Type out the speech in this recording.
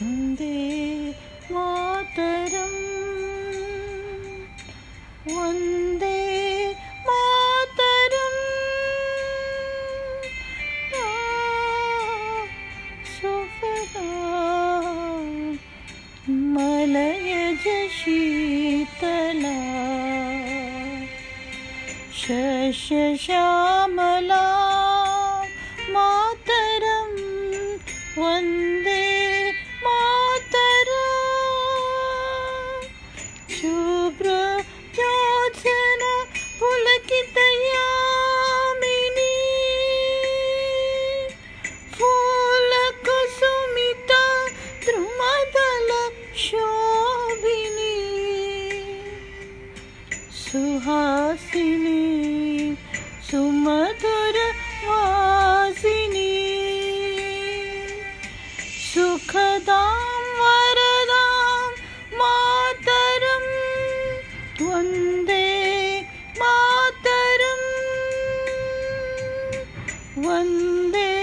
वन्दे मातरम् वन्दे मातरम् आ, सुफला मलयज शीतला शश्यामला मातरं वन्दे शोभिनी सुहासिनी सुमधुर वासिनी सुखदां वरदां मातरं वंदे मातरम् वंदे